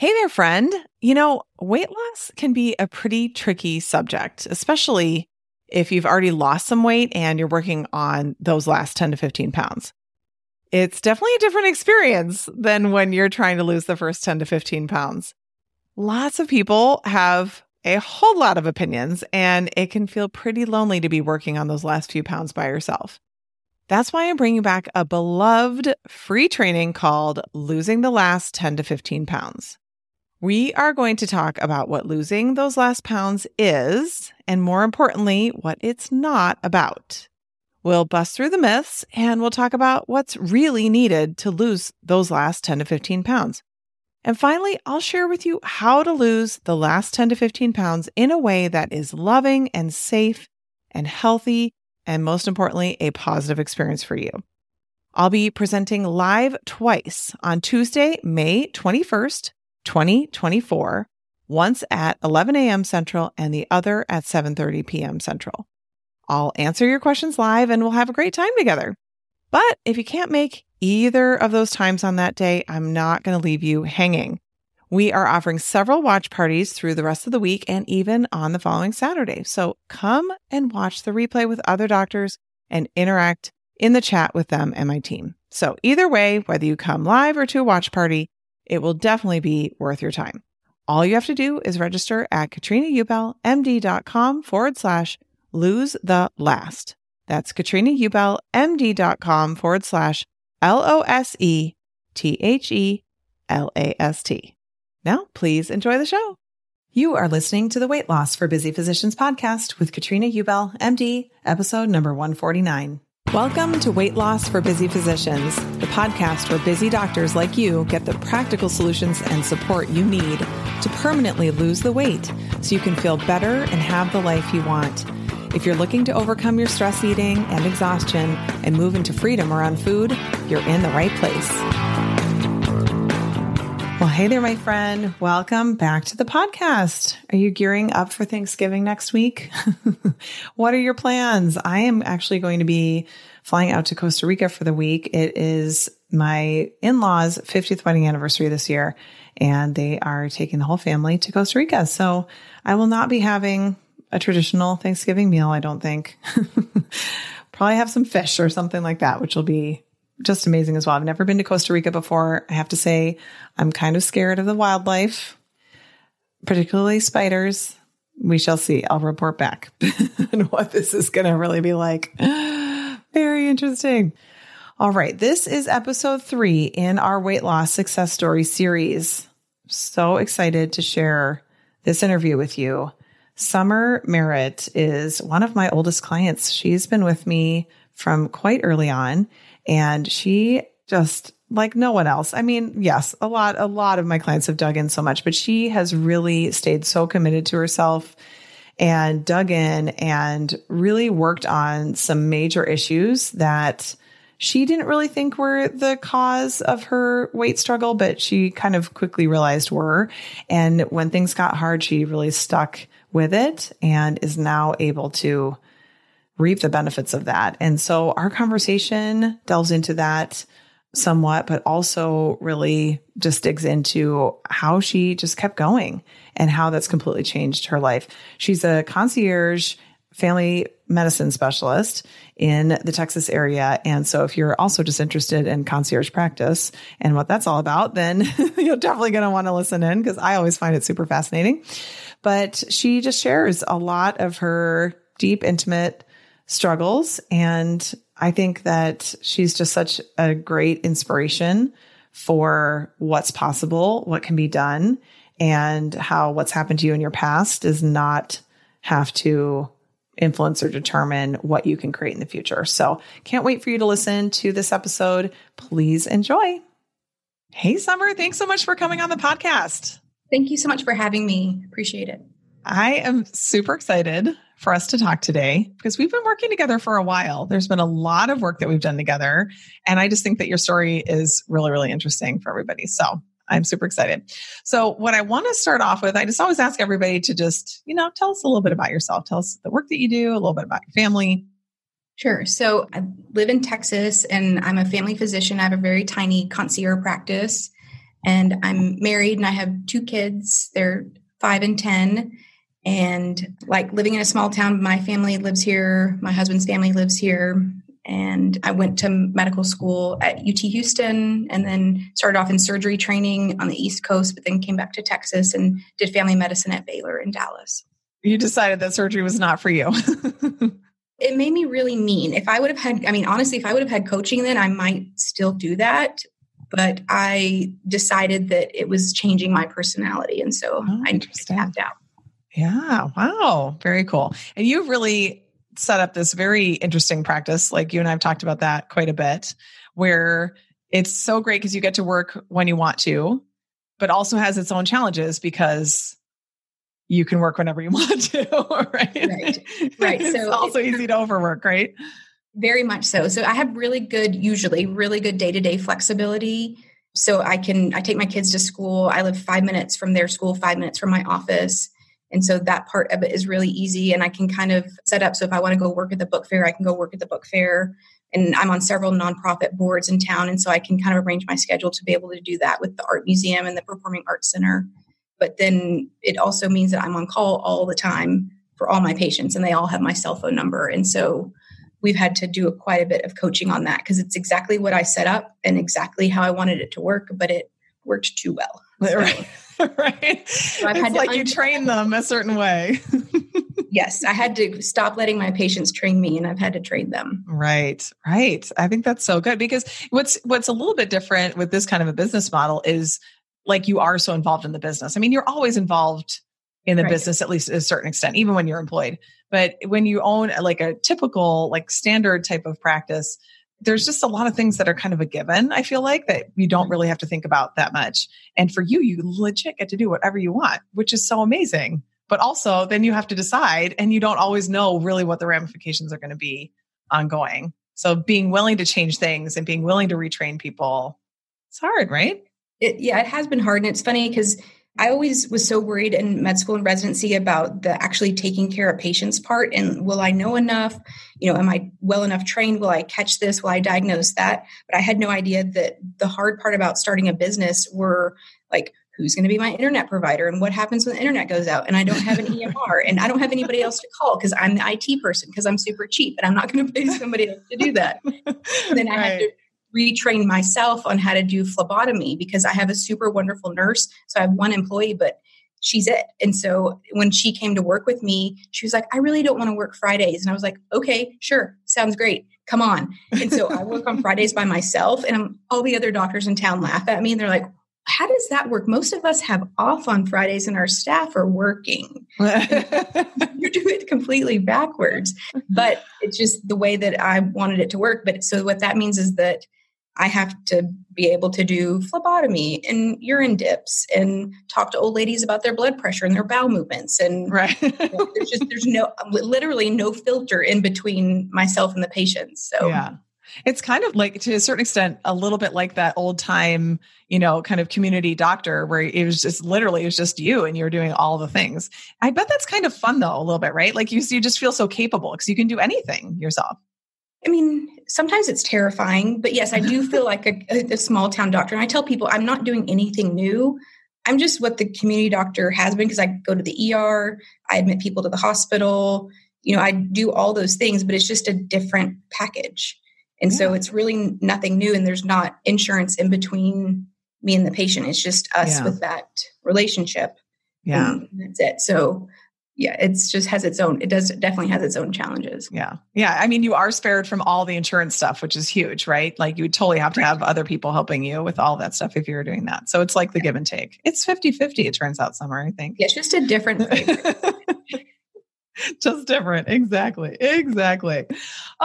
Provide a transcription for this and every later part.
Hey there, friend. You know, weight loss can be a pretty tricky subject, especially if you've already lost some weight and you're working on those last 10 to 15 pounds. It's definitely a different experience than when you're trying to lose the first 10 to 15 pounds. Lots of people have a whole lot of opinions, and it can feel pretty lonely to be working on those last few pounds by yourself. That's why I'm bringing back a beloved free training called Losing the Last 10 to 15 Pounds. We are going to talk about what losing those last pounds is, and more importantly, what it's not about. We'll bust through the myths and we'll talk about what's really needed to lose those last 10 to 15 pounds. And finally, I'll share with you how to lose the last 10 to 15 pounds in a way that is loving and safe and healthy, and most importantly, a positive experience for you. I'll be presenting live twice on Tuesday, May 21st 2024, once at 11 a.m. Central and the other at 7:30 p.m. Central. I'll answer your questions live and we'll have a great time together. But if you can't make either of those times on that day, I'm not going to leave you hanging. We are offering several watch parties through the rest of the week and even on the following Saturday. So come and watch the replay with other doctors and interact in the chat with them and my team. So either way, whether you come live or to a watch party, it will definitely be worth your time. All you have to do is register at katrinaubelmd.com forward slash lose the last. That's katrinaubelmd.com forward slash L O S E T H E L A S T. Now, please enjoy the show. You are listening to the Weight Loss for Busy Physicians podcast with Katrina Ubel, MD, episode number 149. Welcome to Weight Loss for Busy Physicians, the podcast where busy doctors like you get the practical solutions and support you need to permanently lose the weight so you can feel better and have the life you want. If you're looking to overcome your stress eating and exhaustion and move into freedom around food, you're in the right place. Well, hey there, my friend. Welcome back to the podcast. Are you gearing up for Thanksgiving next week? what are your plans? I am actually going to be flying out to Costa Rica for the week. It is my in law's 50th wedding anniversary this year, and they are taking the whole family to Costa Rica. So I will not be having a traditional Thanksgiving meal, I don't think. Probably have some fish or something like that, which will be just amazing as well. I've never been to Costa Rica before. I have to say, I'm kind of scared of the wildlife, particularly spiders. We shall see. I'll report back and what this is going to really be like. Very interesting. All right. This is episode three in our weight loss success story series. So excited to share this interview with you. Summer Merritt is one of my oldest clients. She's been with me from quite early on and she just like no one else. I mean, yes, a lot, a lot of my clients have dug in so much, but she has really stayed so committed to herself and dug in and really worked on some major issues that she didn't really think were the cause of her weight struggle, but she kind of quickly realized were. And when things got hard, she really stuck with it and is now able to reap the benefits of that. And so our conversation delves into that somewhat, but also really just digs into how she just kept going and how that's completely changed her life. She's a concierge family medicine specialist in the Texas area. And so if you're also just interested in concierge practice and what that's all about, then you're definitely going to want to listen in because I always find it super fascinating. But she just shares a lot of her deep, intimate struggles. And I think that she's just such a great inspiration for what's possible, what can be done, and how what's happened to you in your past does not have to influence or determine what you can create in the future. So, can't wait for you to listen to this episode. Please enjoy. Hey, Summer, thanks so much for coming on the podcast. Thank you so much for having me. Appreciate it. I am super excited for us to talk today because we've been working together for a while. There's been a lot of work that we've done together. And I just think that your story is really, really interesting for everybody. So I'm super excited. So, what I want to start off with, I just always ask everybody to just, you know, tell us a little bit about yourself. Tell us the work that you do, a little bit about your family. Sure. So, I live in Texas and I'm a family physician. I have a very tiny concierge practice. And I'm married and I have two kids. They're five and 10. And like living in a small town, my family lives here, my husband's family lives here. And I went to medical school at UT Houston and then started off in surgery training on the East Coast, but then came back to Texas and did family medicine at Baylor in Dallas. You decided that surgery was not for you. it made me really mean. If I would have had, I mean, honestly, if I would have had coaching then, I might still do that. But I decided that it was changing my personality. And so oh, I tapped out. Yeah. Wow. Very cool. And you've really set up this very interesting practice. Like you and I have talked about that quite a bit, where it's so great because you get to work when you want to, but also has its own challenges because you can work whenever you want to, right? Right. Right. So it's also easy to overwork, right? Very much so. So I have really good, usually really good day to day flexibility. So I can, I take my kids to school. I live five minutes from their school, five minutes from my office. And so that part of it is really easy. And I can kind of set up. So if I want to go work at the book fair, I can go work at the book fair. And I'm on several nonprofit boards in town. And so I can kind of arrange my schedule to be able to do that with the art museum and the performing arts center. But then it also means that I'm on call all the time for all my patients and they all have my cell phone number. And so we've had to do quite a bit of coaching on that because it's exactly what I set up and exactly how I wanted it to work, but it worked too well. So, right. right. So I've it's like you train them a certain way. yes, I had to stop letting my patients train me and I've had to train them. Right. Right. I think that's so good because what's what's a little bit different with this kind of a business model is like you are so involved in the business. I mean, you're always involved in the right. business at least to a certain extent even when you're employed. But when you own like a typical like standard type of practice, there's just a lot of things that are kind of a given, I feel like, that you don't mm-hmm. really have to think about that much. And for you, you legit get to do whatever you want, which is so amazing. But also, then you have to decide, and you don't always know really what the ramifications are going to be ongoing. So, being willing to change things and being willing to retrain people, it's hard, right? It, yeah, it has been hard. And it's funny because I always was so worried in med school and residency about the actually taking care of patients part and will I know enough? You know, am I well enough trained? Will I catch this? Will I diagnose that? But I had no idea that the hard part about starting a business were like who's going to be my internet provider and what happens when the internet goes out and I don't have an EMR and I don't have anybody else to call because I'm the IT person because I'm super cheap and I'm not going to pay somebody else to do that. Then I right. had to retrain myself on how to do phlebotomy because I have a super wonderful nurse. So I have one employee, but she's it. And so when she came to work with me, she was like, I really don't want to work Fridays. And I was like, okay, sure, sounds great. Come on. And so I work on Fridays by myself, and all the other doctors in town laugh at me and they're like, how does that work? Most of us have off on Fridays and our staff are working. You're doing it completely backwards. But it's just the way that I wanted it to work. But so what that means is that I have to be able to do phlebotomy and urine dips and talk to old ladies about their blood pressure and their bowel movements. And right. you know, there's just there's no literally no filter in between myself and the patients. So yeah. It's kind of like to a certain extent a little bit like that old time, you know, kind of community doctor where it was just literally it was just you and you were doing all the things. I bet that's kind of fun though, a little bit, right? Like you you just feel so capable because you can do anything yourself. I mean, sometimes it's terrifying, but yes, I do feel like a, a, small town doctor. And I tell people I'm not doing anything new. I'm just what the community doctor has been because I go to the ER, I admit people to the hospital, you know, I do all those things, but it's just a different package. And yeah. so it's really nothing new. And there's not insurance in between me and the patient. It's just us yeah. with that relationship. Yeah. that's it. So yeah, it's just has its own, it does definitely has its own challenges. Yeah. Yeah. I mean, you are spared from all the insurance stuff, which is huge, right? Like you would totally have to have other people helping you with all that stuff if you were doing that. So it's like the yeah. give and take. It's 50 50, it turns out, Summer, I think. Yeah, it's just a different just different. Exactly. Exactly.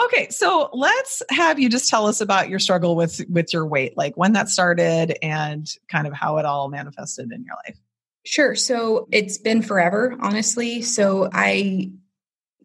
Okay. So let's have you just tell us about your struggle with, with your weight, like when that started and kind of how it all manifested in your life. Sure. So it's been forever, honestly. So I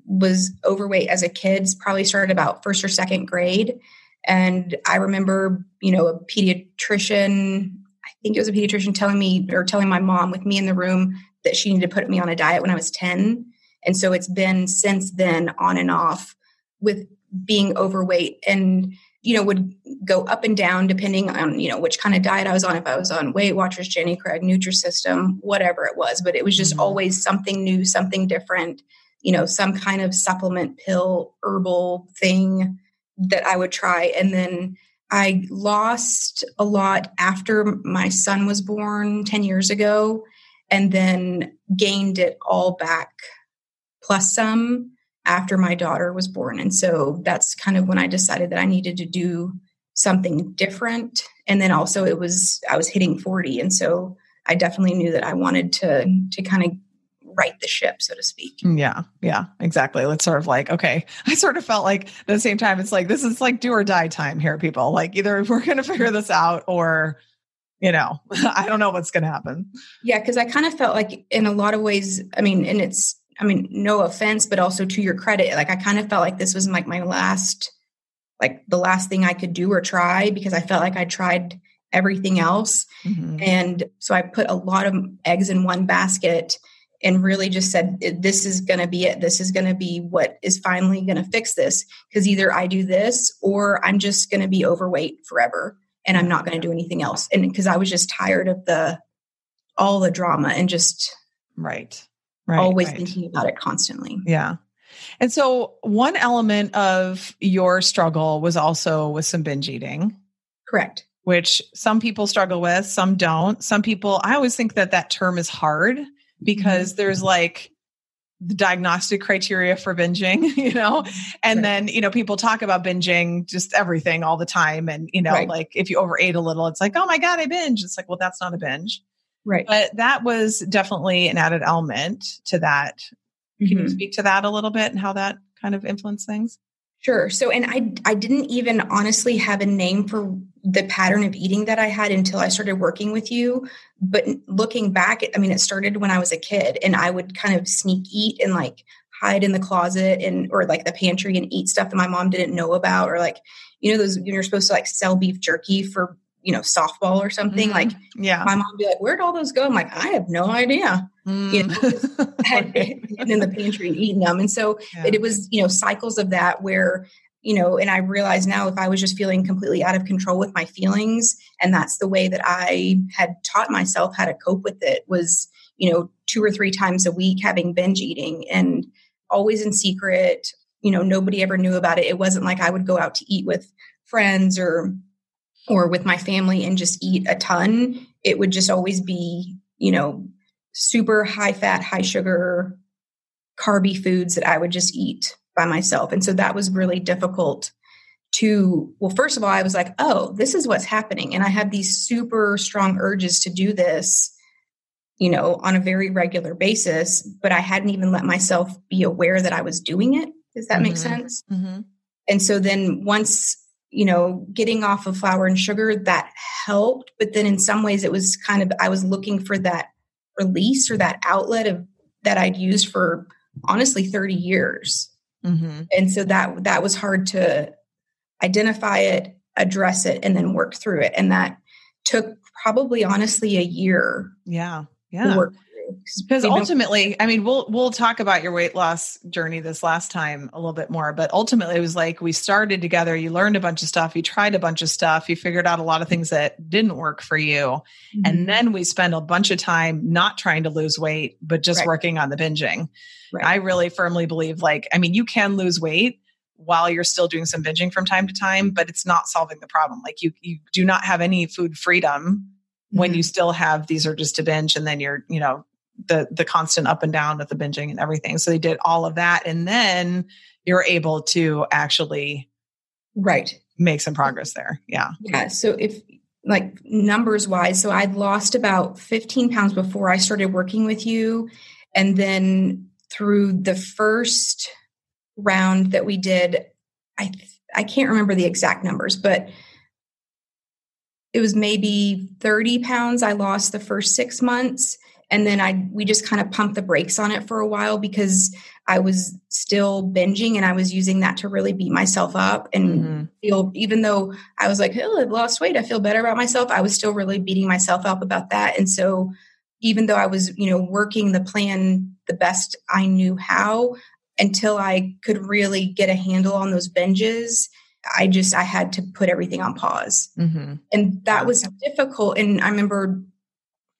was overweight as a kid, probably started about first or second grade. And I remember, you know, a pediatrician, I think it was a pediatrician telling me or telling my mom with me in the room that she needed to put me on a diet when I was 10. And so it's been since then on and off with being overweight. And you know, would go up and down depending on, you know, which kind of diet I was on, if I was on Weight Watchers, Jenny Craig, Nutrisystem, whatever it was. But it was just mm-hmm. always something new, something different, you know, some kind of supplement, pill, herbal thing that I would try. And then I lost a lot after my son was born 10 years ago and then gained it all back plus some after my daughter was born. And so that's kind of when I decided that I needed to do something different. And then also it was I was hitting 40 and so I definitely knew that I wanted to to kind of right the ship, so to speak. Mm, yeah, yeah, exactly. Let's sort of like, okay, I sort of felt like at the same time, it's like, this is like do or die time here, people. Like either we're going to figure this out or, you know, I don't know what's going to happen. Yeah, because I kind of felt like in a lot of ways, I mean, and it's I mean, no offense, but also to your credit, like I kind of felt like this was like my last, like the last thing I could do or try because I felt like I tried everything else. Mm-hmm. And so I put a lot of eggs in one basket and really just said, this is going to be it. This is going to be what is finally going to fix this. Because either I do this or I'm just going to be overweight forever and I'm not going to do anything else. And because I was just tired of the, all the drama and just, right right, always right. thinking about it constantly. Yeah. And so one element of your struggle was also with some binge eating. Correct. Which some people struggle with, some don't. Some people, I always think that that term is hard because mm-hmm. there's like the diagnostic criteria for binging, you know, and right. then, you know, people talk about binging just everything all the time. And, you know, like if you overate a little, it's like, oh my God, I binge. It's like, well, that's not a binge. Right. But that was definitely an added element to that. Can mm-hmm. you speak to that a little bit and how that kind of influenced things? Sure. So, and I I didn't even honestly have a name for the pattern of eating that I had until I started working with you. But looking back, I mean, it started when I was a kid, and I would kind of sneak eat and like hide in the closet and or like the pantry and eat stuff that my mom didn't know about, or like you know those when you're supposed to like sell beef jerky for you know, softball or something. Mm-hmm. Like, yeah, my mom be like, "Where'd all those go?" I'm like, "I have no idea." Mm. You know, in the pantry and eating them, and so yeah. it, it was you know cycles of that where you know, and I realize now if I was just feeling completely out of control with my feelings, and that's the way that I had taught myself how to cope with it was you know two or three times a week having binge eating and always in secret. You know, nobody ever knew about it. It wasn't like I would go out to eat with friends or or with my family and just eat a ton, it would just always be, you know, super high fat, high sugar, carby foods that I would just eat by myself. And so that was really difficult to, well, first of all, I was like, oh, this is what's happening. And I have these super strong urges to do this, you know, on a very regular basis, but I hadn't even let myself be aware that I was doing it. Does that mm-hmm. make sense? Mm-hmm. And so then once you know, getting off of flour and sugar, that helped. But then in some ways it was kind of, I was looking for that release or that outlet of that I'd used for honestly 30 years. Mm-hmm. And so that, that was hard to identify it, address it, and then work through it. And that took probably honestly a year. Yeah. Yeah. work because ultimately i mean we'll we'll talk about your weight loss journey this last time a little bit more but ultimately it was like we started together you learned a bunch of stuff you tried a bunch of stuff you figured out a lot of things that didn't work for you mm-hmm. and then we spent a bunch of time not trying to lose weight but just right. working on the binging right. i really firmly believe like i mean you can lose weight while you're still doing some binging from time to time but it's not solving the problem like you you do not have any food freedom when you mm-hmm. still have these urges to binge and then you're you know the the constant up and down with the binging and everything. So they did all of that, and then you're able to actually right make some progress there. Yeah. Yeah. So if like numbers wise, so I'd lost about 15 pounds before I started working with you, and then through the first round that we did, I I can't remember the exact numbers, but it was maybe 30 pounds I lost the first six months and then i we just kind of pumped the brakes on it for a while because i was still binging and i was using that to really beat myself up and mm-hmm. feel even though i was like oh i've lost weight i feel better about myself i was still really beating myself up about that and so even though i was you know working the plan the best i knew how until i could really get a handle on those binges I just I had to put everything on pause. Mm-hmm. And that was difficult. And I remember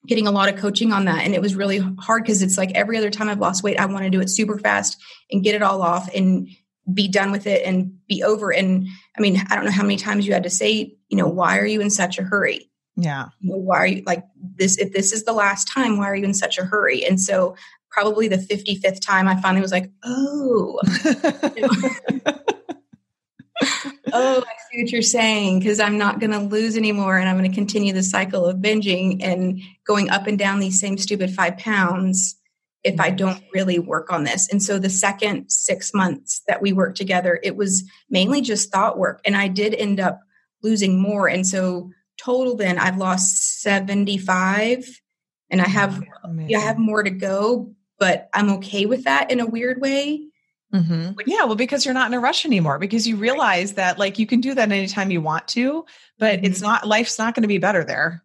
getting a lot of coaching on that. And it was really hard because it's like every other time I've lost weight, I want to do it super fast and get it all off and be done with it and be over. And I mean, I don't know how many times you had to say, you know, why are you in such a hurry? Yeah. Why are you like this? If this is the last time, why are you in such a hurry? And so probably the 55th time I finally was like, oh, oh, I see what you're saying because I'm not going to lose anymore and I'm going to continue the cycle of binging and going up and down these same stupid five pounds if I don't mm-hmm. really work on this. And so the second six months that we worked together, it was mainly just thought work. And I did end up losing more. And so total then I've lost 75 and I have yeah I have more to go, but I'm okay with that in a weird way. Mm-hmm. Yeah, well, because you're not in a rush anymore, because you realize that like you can do that anytime you want to, but mm-hmm. it's not life's not going to be better there.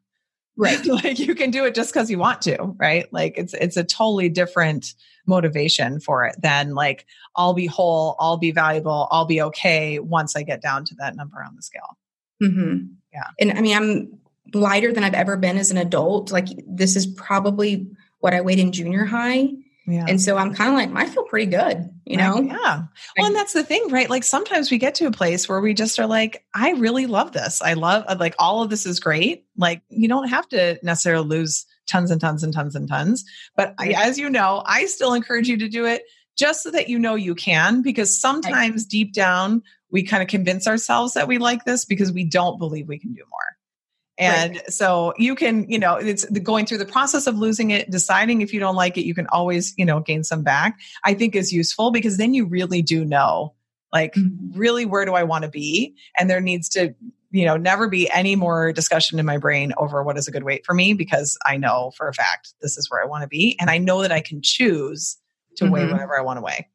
Right. like you can do it just because you want to, right? Like it's it's a totally different motivation for it than like I'll be whole, I'll be valuable, I'll be okay once I get down to that number on the scale. Mm-hmm. Yeah. And I mean, I'm lighter than I've ever been as an adult. Like this is probably what I weighed in junior high. Yeah. And so I'm kind of like, I feel pretty good, you know? Right. Yeah. Well, and that's the thing, right? Like sometimes we get to a place where we just are like, I really love this. I love, uh, like, all of this is great. Like, you don't have to necessarily lose tons and tons and tons and tons. But I, as you know, I still encourage you to do it just so that you know you can, because sometimes right. deep down, we kind of convince ourselves that we like this because we don't believe we can do more. And right. so you can, you know, it's going through the process of losing it, deciding if you don't like it, you can always, you know, gain some back, I think is useful because then you really do know, like, mm-hmm. really, where do I want to be? And there needs to, you know, never be any more discussion in my brain over what is a good weight for me because I know for a fact this is where I want to be. And I know that I can choose to mm-hmm. weigh whatever I want to weigh.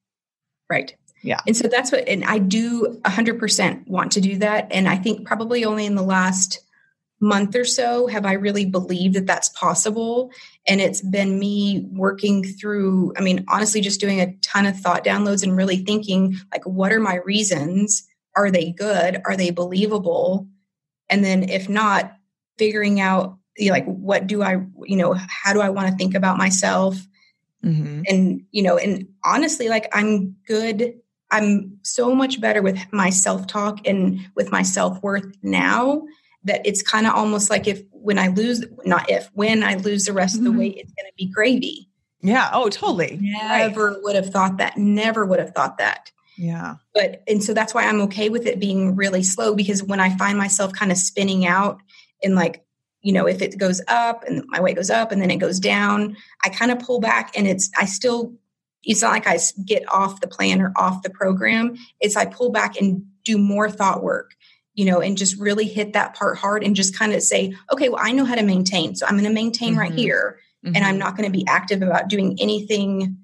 Right. Yeah. And so that's what, and I do 100% want to do that. And I think probably only in the last, month or so have I really believed that that's possible. And it's been me working through, I mean, honestly, just doing a ton of thought downloads and really thinking, like, what are my reasons? Are they good? Are they believable? And then if not, figuring out, like, what do I, you know, how do I want to think about myself? Mm-hmm. And, you know, and honestly, like, I'm good. I'm so much better with my self talk and with my self worth now that it's kind of almost like if when I lose, not if, when I lose the rest mm-hmm. of the mm-hmm. weight, it's going to be gravy. Yeah. Oh, totally. Never right. would have thought that. Never would have thought that. Yeah. But, and so that's why I'm okay with it being really slow because when I find myself kind of spinning out in like, you know, if it goes up and my weight goes up and then it goes down, I kind of pull back and it's, I still, it's not like I get off the plan or off the program. It's I pull back and do more thought work you know, and just really hit that part hard and just kind of say, okay, well, I know how to maintain. So I'm going to maintain mm-hmm. right here. Mm-hmm. And I'm not going to be active about doing anything,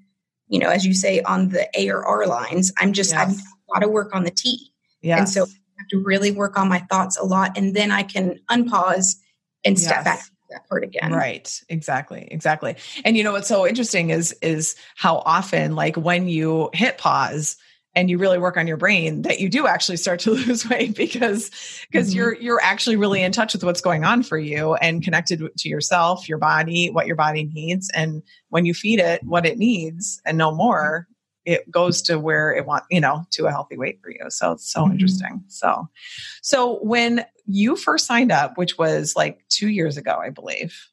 you know, as you say, on the A or R lines. I'm just, yes. I've got to work on the T. Yes. And so I have to really work on my thoughts a lot. And then I can unpause and step yes. back that part again. Right. Exactly. Exactly. And you know what's so interesting is is how often like when you hit pause, and you really work on your brain that you do actually start to lose weight because because mm-hmm. you're you're actually really in touch with what's going on for you and connected to yourself your body what your body needs and when you feed it what it needs and no more it goes to where it want you know to a healthy weight for you so it's so mm-hmm. interesting so so when you first signed up which was like 2 years ago i believe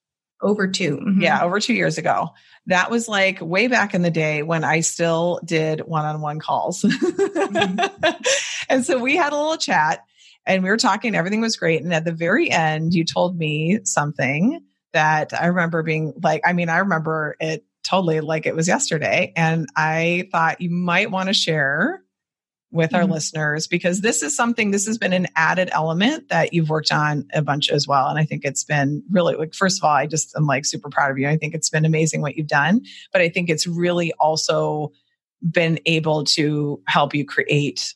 over 2 mm-hmm. yeah over 2 years ago that was like way back in the day when I still did one on one calls. Mm-hmm. and so we had a little chat and we were talking, everything was great. And at the very end, you told me something that I remember being like, I mean, I remember it totally like it was yesterday. And I thought you might want to share with mm-hmm. our listeners because this is something this has been an added element that you've worked on a bunch as well. And i think it's been really like first of all i just am like super proud of you. I think it's been amazing what you've done but i think it's really also been able to help you create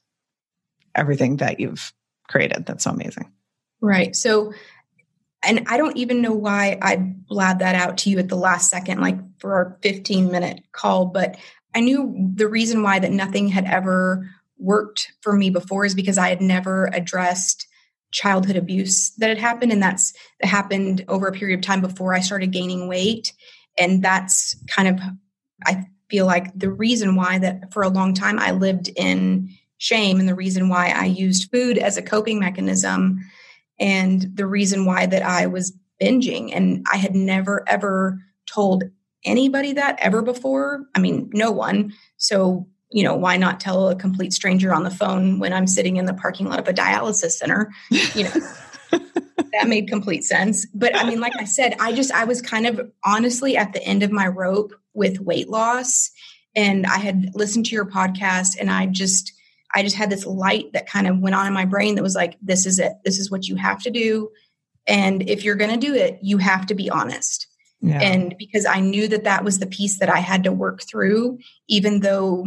everything that you've created. That's so amazing. Right. So and I don't even know why I blabbed that out to you at the last second, like for our 15 minute call, but I knew the reason why that nothing had ever worked for me before is because I had never addressed childhood abuse that had happened and that's that happened over a period of time before I started gaining weight. And that's kind of I feel like the reason why that for a long time I lived in shame and the reason why I used food as a coping mechanism and the reason why that I was binging. And I had never ever told anybody that ever before. I mean no one. So you know, why not tell a complete stranger on the phone when I'm sitting in the parking lot of a dialysis center? You know, that made complete sense. But I mean, like I said, I just, I was kind of honestly at the end of my rope with weight loss. And I had listened to your podcast and I just, I just had this light that kind of went on in my brain that was like, this is it. This is what you have to do. And if you're going to do it, you have to be honest. Yeah. And because I knew that that was the piece that I had to work through, even though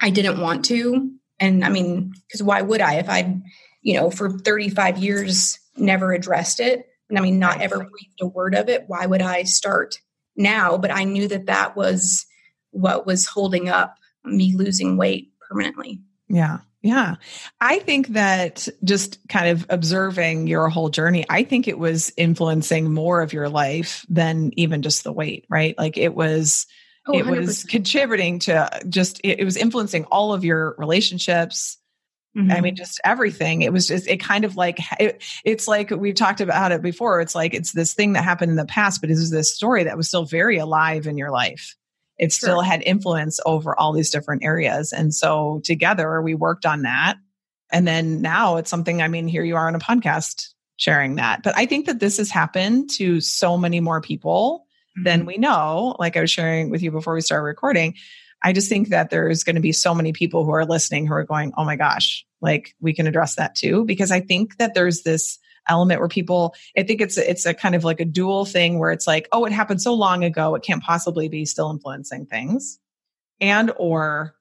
I didn't want to. And I mean, because why would I if I, you know, for 35 years never addressed it? And I mean, not ever breathed a word of it. Why would I start now? But I knew that that was what was holding up me losing weight permanently. Yeah. Yeah. I think that just kind of observing your whole journey, I think it was influencing more of your life than even just the weight, right? Like it was Oh, it was contributing to just it, it, was influencing all of your relationships. Mm-hmm. i mean just everything. It was just it kind of like it, it's like we've talked about it before. It's like it's this thing that happened in the past but it was this story that was still very alive in your life. It sure. still had influence over all these different areas. And so together we worked on that. And then now it's something i mean here you are on a podcast sharing that. But i think that this has happened to so many more people then mm-hmm. we know, like I was sharing with you before we started recording, I just think that there's going to be so many people who are listening who are going, oh my gosh, like we can address that too. Because I think that there's this element where people, I think it's, it's a kind of like a dual thing where it's like, oh, it happened so long ago, it can't possibly be still influencing things. And, or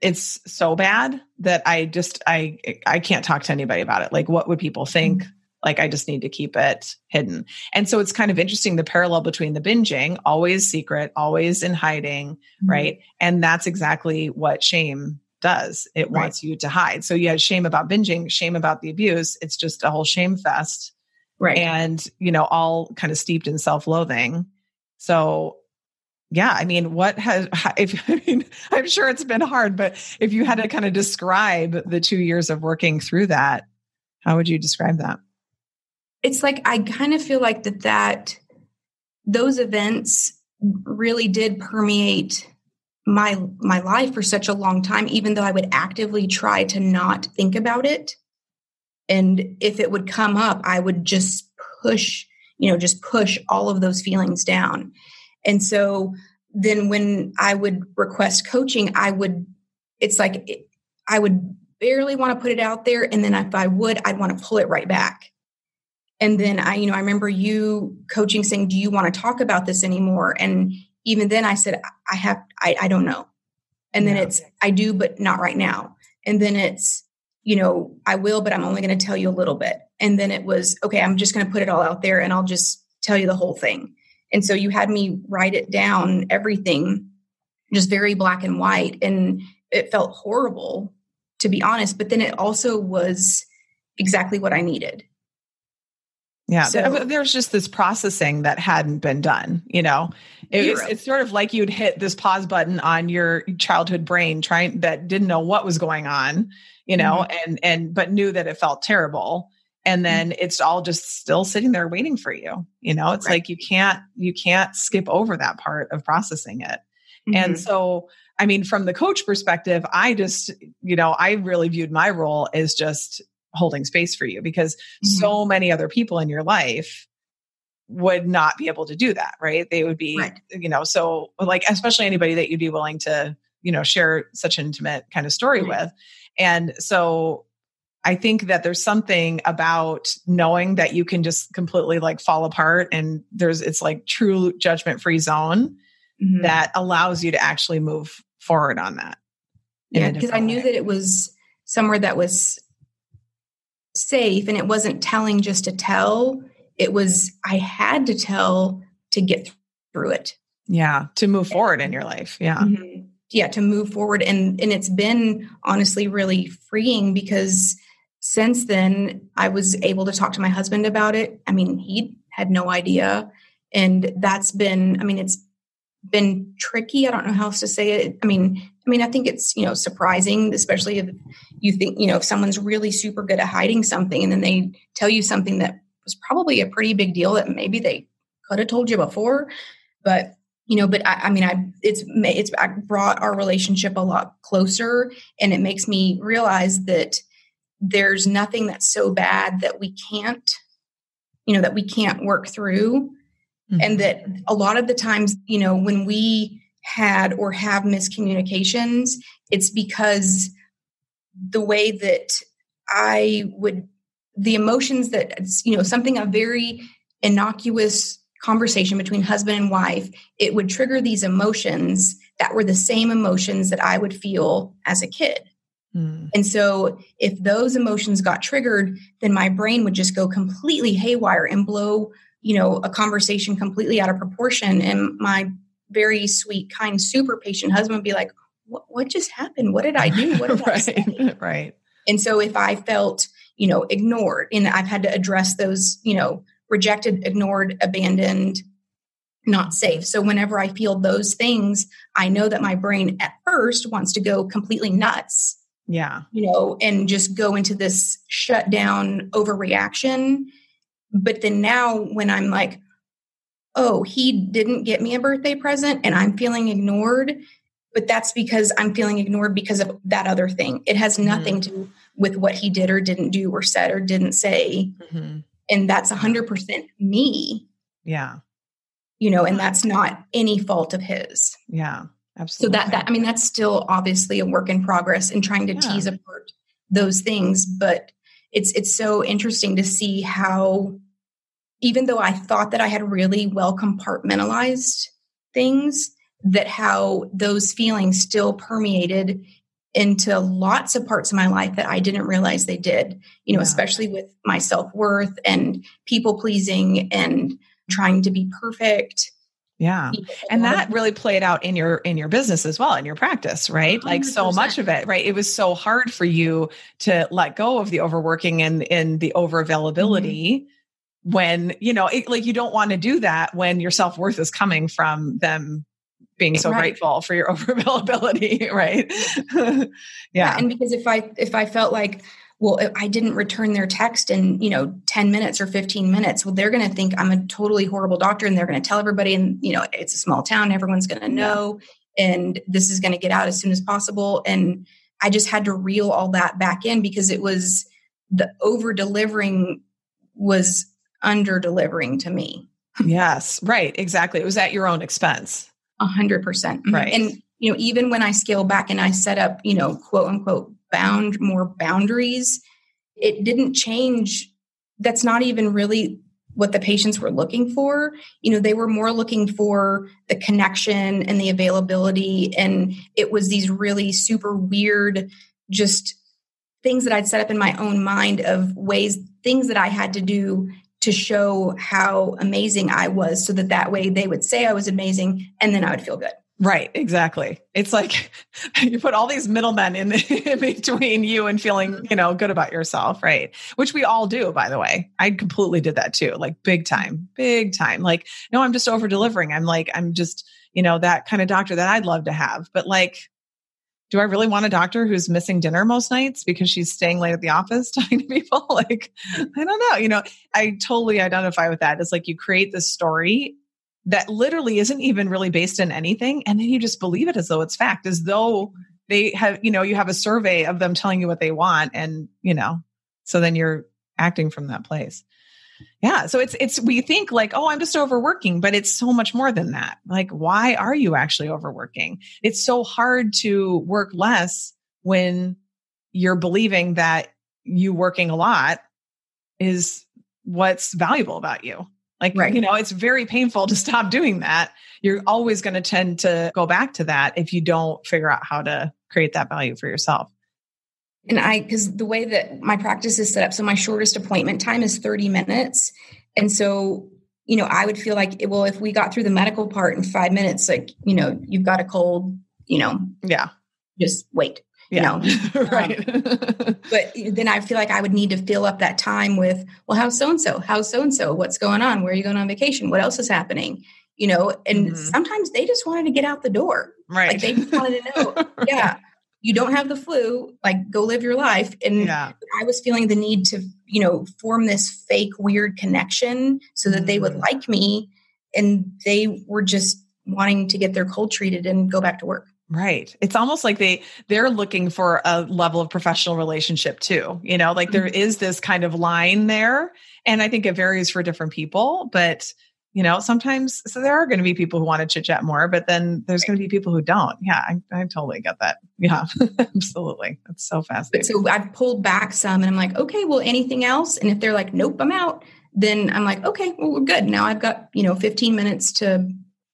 it's so bad that I just, I, I can't talk to anybody about it. Like, what would people think? Mm-hmm like I just need to keep it hidden. And so it's kind of interesting the parallel between the binging, always secret, always in hiding, mm-hmm. right? And that's exactly what shame does. It right. wants you to hide. So you had shame about binging, shame about the abuse. It's just a whole shame fest. Right. And, you know, all kind of steeped in self loathing. So yeah, I mean, what has, if, I mean, I'm sure it's been hard, but if you had to kind of describe the two years of working through that, how would you describe that? It's like I kind of feel like that that those events really did permeate my my life for such a long time even though I would actively try to not think about it. And if it would come up I would just push you know just push all of those feelings down. And so then when I would request coaching I would it's like I would barely want to put it out there and then if I would I'd want to pull it right back and then i you know i remember you coaching saying do you want to talk about this anymore? And even then i said i have i, I don't know. And then it's i do but not right now. And then it's you know i will but i'm only going to tell you a little bit. And then it was okay i'm just going to put it all out there and i'll just tell you the whole thing. And so you had me write it down everything just very black and white and it felt horrible to be honest but then it also was exactly what i needed yeah. So, there's just this processing that hadn't been done, you know. It, it's, it's, sort of like you'd hit this pause button on your childhood brain trying that didn't know what was going on, you know, mm-hmm. and and but knew that it felt terrible. And then mm-hmm. it's all just still sitting there waiting for you. You know, it's right. like you can't you can't skip over that part of processing it. Mm-hmm. And so I mean, from the coach perspective, I just, you know, I really viewed my role as just holding space for you because mm-hmm. so many other people in your life would not be able to do that, right? They would be, right. you know, so like, especially anybody that you'd be willing to, you know, share such an intimate kind of story right. with. And so I think that there's something about knowing that you can just completely like fall apart and there's, it's like true judgment free zone mm-hmm. that allows you to actually move forward on that. Yeah. Because I knew way. that it was somewhere that was safe and it wasn't telling just to tell. It was i had to tell to get through it. Yeah to move forward in your life yeah. Mm-hmm. yeah to move forward and and it's been honestly really freeing because since then i was able to talk to my husband about it. I mean he had no idea and that's been i mean it's been tricky. I don't know how else to say it. I mean i mean i think it's you know surprising especially if you think you know if someone's really super good at hiding something and then they tell you something that was probably a pretty big deal that maybe they could have told you before but you know but I, I, mean i it's it's I brought our relationship a lot closer and it makes me realize that there's nothing that's so bad that we can't you know that we can't work through mm-hmm. and that a lot of the times you know when we had or have miscommunications it's because the way that i would the emotions that you know something a very innocuous conversation between husband and wife, it would trigger these emotions that were the same emotions that I would feel as a kid. Mm. And so, if those emotions got triggered, then my brain would just go completely haywire and blow, you know, a conversation completely out of proportion. And my very sweet, kind, super patient husband would be like, "What, what just happened? What did I do? What did right, I say?" Right. And so, if I felt, you know, ignored, and I've had to address those, you know, rejected, ignored, abandoned, not safe. So whenever I feel those things, I know that my brain at first wants to go completely nuts. Yeah. You know, and just go into this shutdown overreaction. But then now when I'm like, oh, he didn't get me a birthday present and I'm feeling ignored, but that's because I'm feeling ignored because of that other thing. It has nothing mm-hmm. to do with what he did or didn't do or said or didn't say. Mm-hmm and that's 100% me yeah you know and that's not any fault of his yeah absolutely so that that i mean that's still obviously a work in progress in trying to yeah. tease apart those things but it's it's so interesting to see how even though i thought that i had really well compartmentalized things that how those feelings still permeated into lots of parts of my life that I didn't realize they did, you know, yeah. especially with my self worth and people pleasing and trying to be perfect. Yeah. And that really played out in your in your business as well, in your practice, right? 100%. Like so much of it, right? It was so hard for you to let go of the overworking and in the over availability mm-hmm. when, you know, it, like you don't want to do that when your self-worth is coming from them being so right. grateful for your overavailability, right? yeah. yeah. And because if I if I felt like well i didn't return their text in you know 10 minutes or 15 minutes well they're going to think i'm a totally horrible doctor and they're going to tell everybody and you know it's a small town everyone's going to know and this is going to get out as soon as possible and i just had to reel all that back in because it was the over delivering was under delivering to me yes right exactly it was at your own expense a hundred percent. Mm-hmm. Right. And, you know, even when I scale back and I set up, you know, quote unquote, bound more boundaries, it didn't change. That's not even really what the patients were looking for. You know, they were more looking for the connection and the availability. And it was these really super weird, just things that I'd set up in my own mind of ways, things that I had to do to show how amazing I was so that that way they would say I was amazing and then I would feel good. Right, exactly. It's like you put all these middlemen in, in, between you and feeling, mm-hmm. you know, good about yourself, right? Which we all do, by the way. I completely did that too, like big time, big time. Like, no, I'm just over delivering. I'm like, I'm just, you know, that kind of doctor that I'd love to have. But like, do I really want a doctor who's missing dinner most nights because she's staying late at the office talking to people? like, I don't know. You know, I totally identify with that. It's like you create this story that literally isn't even really based in anything. And then you just believe it as though it's fact, as though they have, you know, you have a survey of them telling you what they want. And, you know, so then you're acting from that place yeah so it's it's we think like oh i'm just overworking but it's so much more than that. Like why are you actually overworking? It's so hard to work less when you're believing that you working a lot is what's valuable about you. Like right. you know it's very painful to stop doing that. You're always going to tend to go back to that if you don't figure out how to create that value for yourself and I, because the way that my practice is set up, so my shortest appointment time is 30 minutes. And so, you know, I would feel like, well, if we got through the medical part in five minutes, like, you know, you've got a cold, you know, yeah, just wait. Yeah. You know, right. but then I feel like I would need to fill up that time with, well, how's so and so? How's so and so? What's going on? Where are you going on vacation? What else is happening? You know, and Mhm. sometimes they just wanted to get out the door. right. Like they just wanted to know, yeah, you don't have the flu, like go live your life. And Yeah. I was feeling the need to, you know, form this fake weird connection so that they would Mhm. like me. And they were just wanting to get their cold treated and go back to work. Right. It's almost like they they're looking for a level of professional relationship too. You know, like there is this kind of line there and I think it varies for different people, but you know, sometimes so there are going to be people who want to chit chat more, but then there's going to be people who don't. Yeah, I, I totally get that. Yeah, absolutely. That's so But fascinating. so I've pulled back some and I'm like, okay, well, anything else? And if they're like, nope, I'm out, then I'm like, okay, well, we're good. Now I've got, you know, 15 minutes to,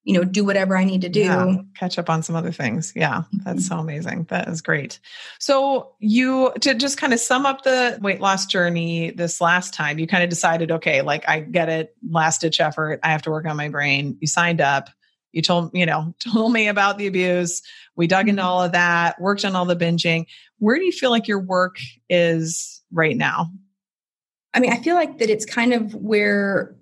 you know, do whatever I need to do. Yeah, catch up on some other things. Yeah, mm-hmm. that's so amazing. That is great. So you to just kind of sum up the weight loss journey this last time, you kind of decided, okay, like I get it, last ditch effort. I have to work on my brain. You signed up. You told, you know, told me about the abuse. We dug into mm-hmm. all of that, worked on all the binging. Where do you feel like your work is right now? I mean, I feel like that it's kind of where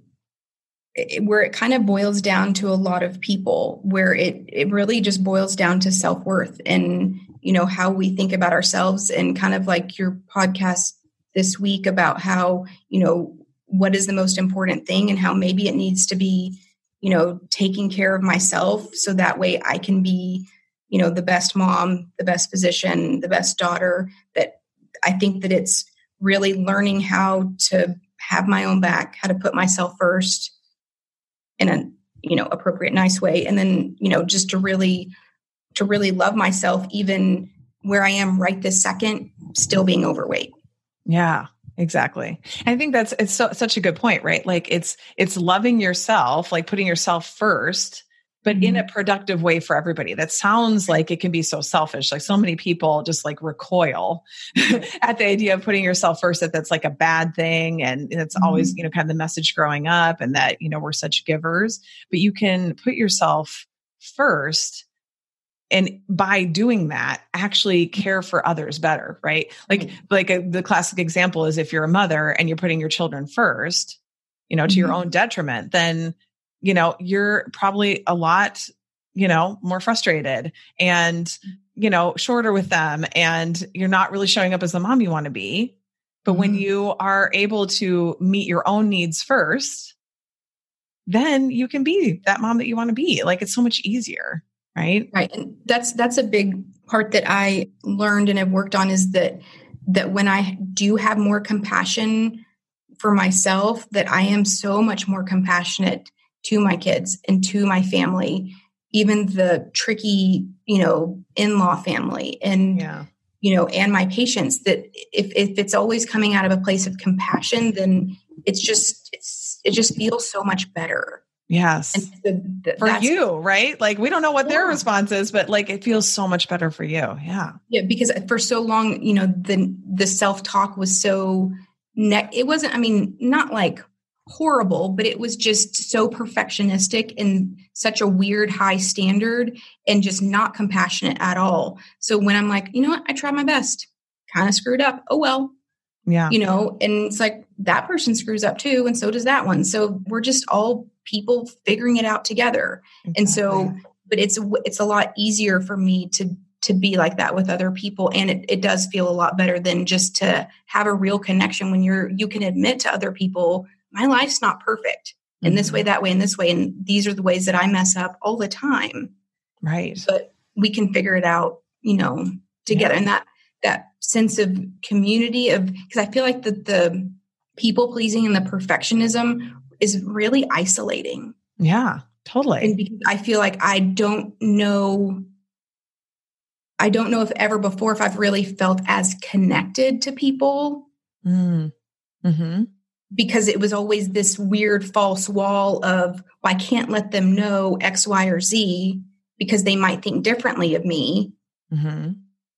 where it kind of boils down to a lot of people where it it really just boils down to self-worth and you know how we think about ourselves and kind of like your podcast this week about how you know what is the most important thing and how maybe it needs to be you know taking care of myself so that way I can be you know the best mom the best physician the best daughter that I think that it's really learning how to have my own back, how to put myself first in a you know appropriate nice way and then you know just to really to really love myself even where I am right this second still being overweight. Yeah, exactly. I think that's it's so, such a good point, right? Like it's it's loving yourself, like putting yourself first, but in mm-hmm. a productive way for everybody. That sounds like it can be so selfish. Like so many people just like recoil at the idea of putting yourself first that that's like a bad thing and it's always, mm-hmm. you know, kind of the message growing up and that, you know, we're such givers, but you can put yourself first and by doing that actually care for others better right like like a, the classic example is if you're a mother and you're putting your children first you know to your Mhm. own detriment then you know you're probably a lot you know more frustrated and you know shorter with them and you're not really showing up as the mom you want to be but when Mhm. you are able to meet your own needs first then you can be that mom that you want to be like it's so much easier right Right. And that's that's a big part that I learned and have worked on is that that when I do have more compassion for myself, that I am so much more compassionate to my kids and to my family, even the tricky, you know, in-law family and yeah you know, and my patients that if if it's always coming out of a place of compassion, then it's just it's it just feels so much better. yes And the, the, for you, right? Like we don't know what their response is, but like it feels so much better for you. Yeah. Yeah, because for so long, you know, the the self talk was so ne- it wasn't. I mean, not like horrible, but it was just so perfectionistic and such a weird high standard, and just not compassionate at all. So when I'm like, you know what, I tried my best, kind of screwed up. Oh well, Yeah. you know, and it's like that person screws up too, and so does that one. So we're just all people figuring it out together and so but it's it's a lot easier for me to to be like that with other people and it, it does feel a lot better than just to have a real connection when you're you can admit to other people my life's not perfect in this way that way and this way and these are the ways that i mess up all the time Right. but we can figure it out you know together and that that sense of community of because i feel like the the people pleasing and the perfectionism is really isolating Yeah. Totally. and because I feel like I don't know I don't know if ever before if I've really felt as connected to people Mm. hmm because it was always this weird false wall of well, I can't let them know X, Y, or Z because they might think differently of me. hmm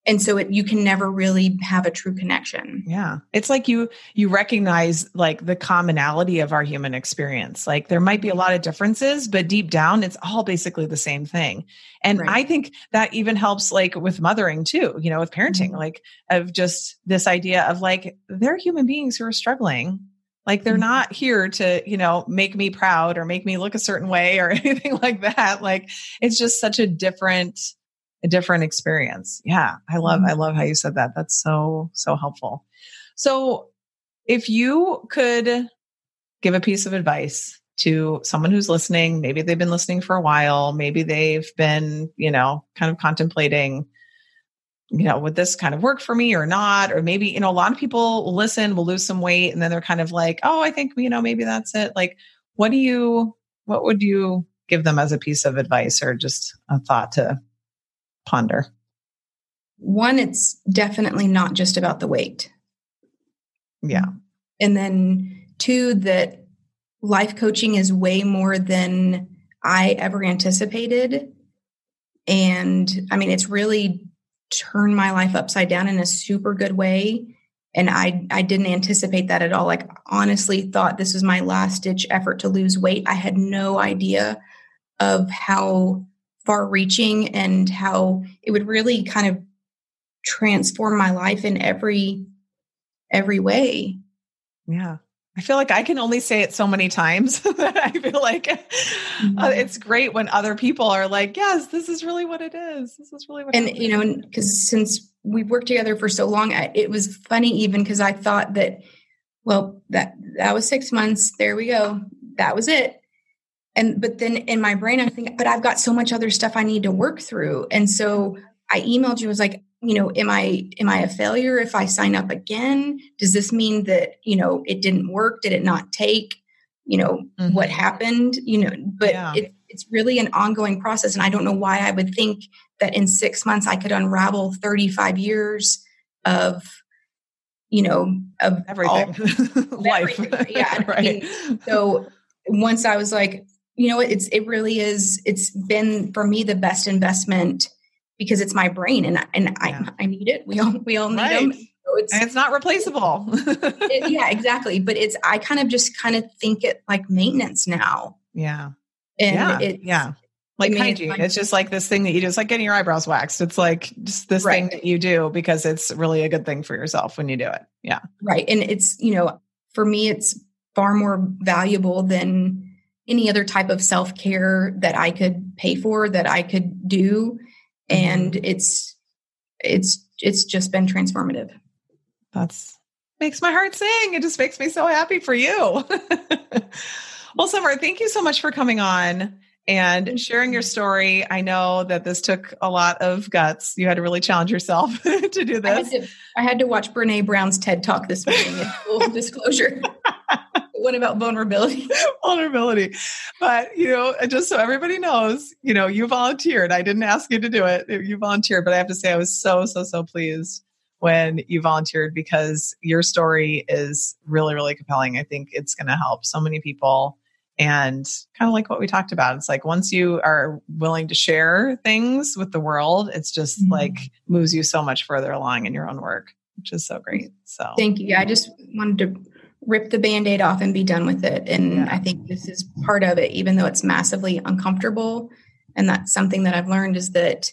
and so it, you can never really have a true connection. Yeah. It's like you you recognize like the commonality of our human experience. Like there might be a lot of differences but deep down it's all basically the same thing. And right. i think that even helps like with mothering too you know with parenting mm-hmm. like of just this idea of like they're human beings who are struggling like they're mm-hmm. not here to you know make me proud or make me look a certain way or anything like that like it's just such a different a different experience. Yeah, I love mm-hmm. I love how you said that. That's so so helpful. So, if you could give a piece of advice to someone who's listening, maybe they've been listening for a while, maybe they've been, you know, kind of contemplating you know, would this kind of work for me or not? Or maybe, you know, a lot of people will listen, will lose some weight, and then they're kind of like, oh, I think, you know, maybe that's it. Like, what do you, what would you give them as a piece of advice or just a thought to ponder? One, it's definitely not just about the weight. Yeah. And then two, that life coaching is way more than I ever anticipated. And I mean, it's really turned my life upside down in a super good way. And I, I didn't anticipate that at all. Like, honestly, thought this was my last ditch effort to lose weight. I had no idea of how far reaching and how it would really kind of transform my life in every every way. Yeah. I feel like I can only say it so many times that I feel like uh, mm-hmm. uh, it's great when other people are like, "Yes, this is really what it is. This is really what." And you know, because since we've worked together for so long, I, it was funny even because I thought that, well, that that was six months. There we go. That was it and but then in my brain i'm thinking but i've got so much other stuff i need to work through and so i emailed you I was like you know am i am i a failure if i sign up again does this mean that you know it didn't work did it not take you know mm-hmm. what happened you know but yeah. it, it's really an ongoing process and i don't know why i would think that in six months i could unravel 35 years of you know of everything all, life everything. yeah right. I mean, so once i was like you know it's it really is it's been for me the best investment because it's my brain and and yeah. I I need it. We all we all need right. them. So it's, and it's not replaceable. it, yeah, exactly. But it's I kind of just kind of think it like maintenance now. Yeah. And yeah. It, yeah. Like I mean, hygiene. It's, it's, just like this thing that you do. It's like getting your eyebrows waxed. It's like just this right. thing that you do because it's really a good thing for yourself when you do it. Yeah. Right. And it's, you know, for me, it's far more valuable than any other type of self care that I could pay for that I could do, and mm-hmm. it's it's it's just been transformative. That's makes my heart sing. It just makes me so happy for you. well, Summer, thank you so much for coming on and sharing your story. I know that this took a lot of guts. You had to really challenge yourself to do this. I had to, I had to watch Brene Brown's TED Talk this morning. full disclosure what about vulnerability? vulnerability. But, you know, just so everybody knows, you know, you volunteered. I didn't ask you to do it. You volunteered, but I have to say I was so, so, so pleased when you volunteered because your story is really, really compelling. I think it's going to help so many people. And kind of like what we talked about, it's like once you are willing to share things with the world, it's just mm-hmm. like moves you so much further along in your own work, which is so great. So thank you. I just wanted to rip the band-aid off and be done with it. And yeah. i think this is part of it even though it's massively uncomfortable. And that's something that i've learned is that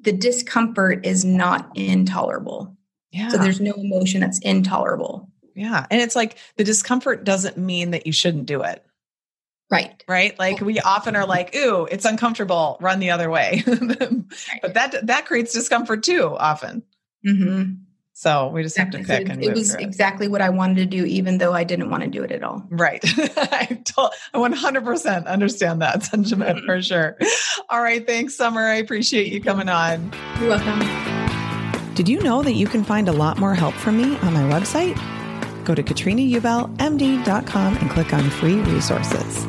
the discomfort is not intolerable. Yeah. so there's no emotion that's intolerable. Yeah. And it's like the discomfort doesn't mean that you shouldn't do it. Right. Right? Like we often are like ooh it's uncomfortable. Run the other way. But that that creates discomfort too often. Mm-hmm. So we just have to pick. So it, it was exactly what I wanted to do, even though I didn't want to do it at all. Right. I, told, I 100% understand that sentiment for sure. All right. Thanks, Summer. I appreciate you coming on. You're welcome. Did you know that you can find a lot more help from me on my website? Go to katrinaubellmd.com and click on free resources.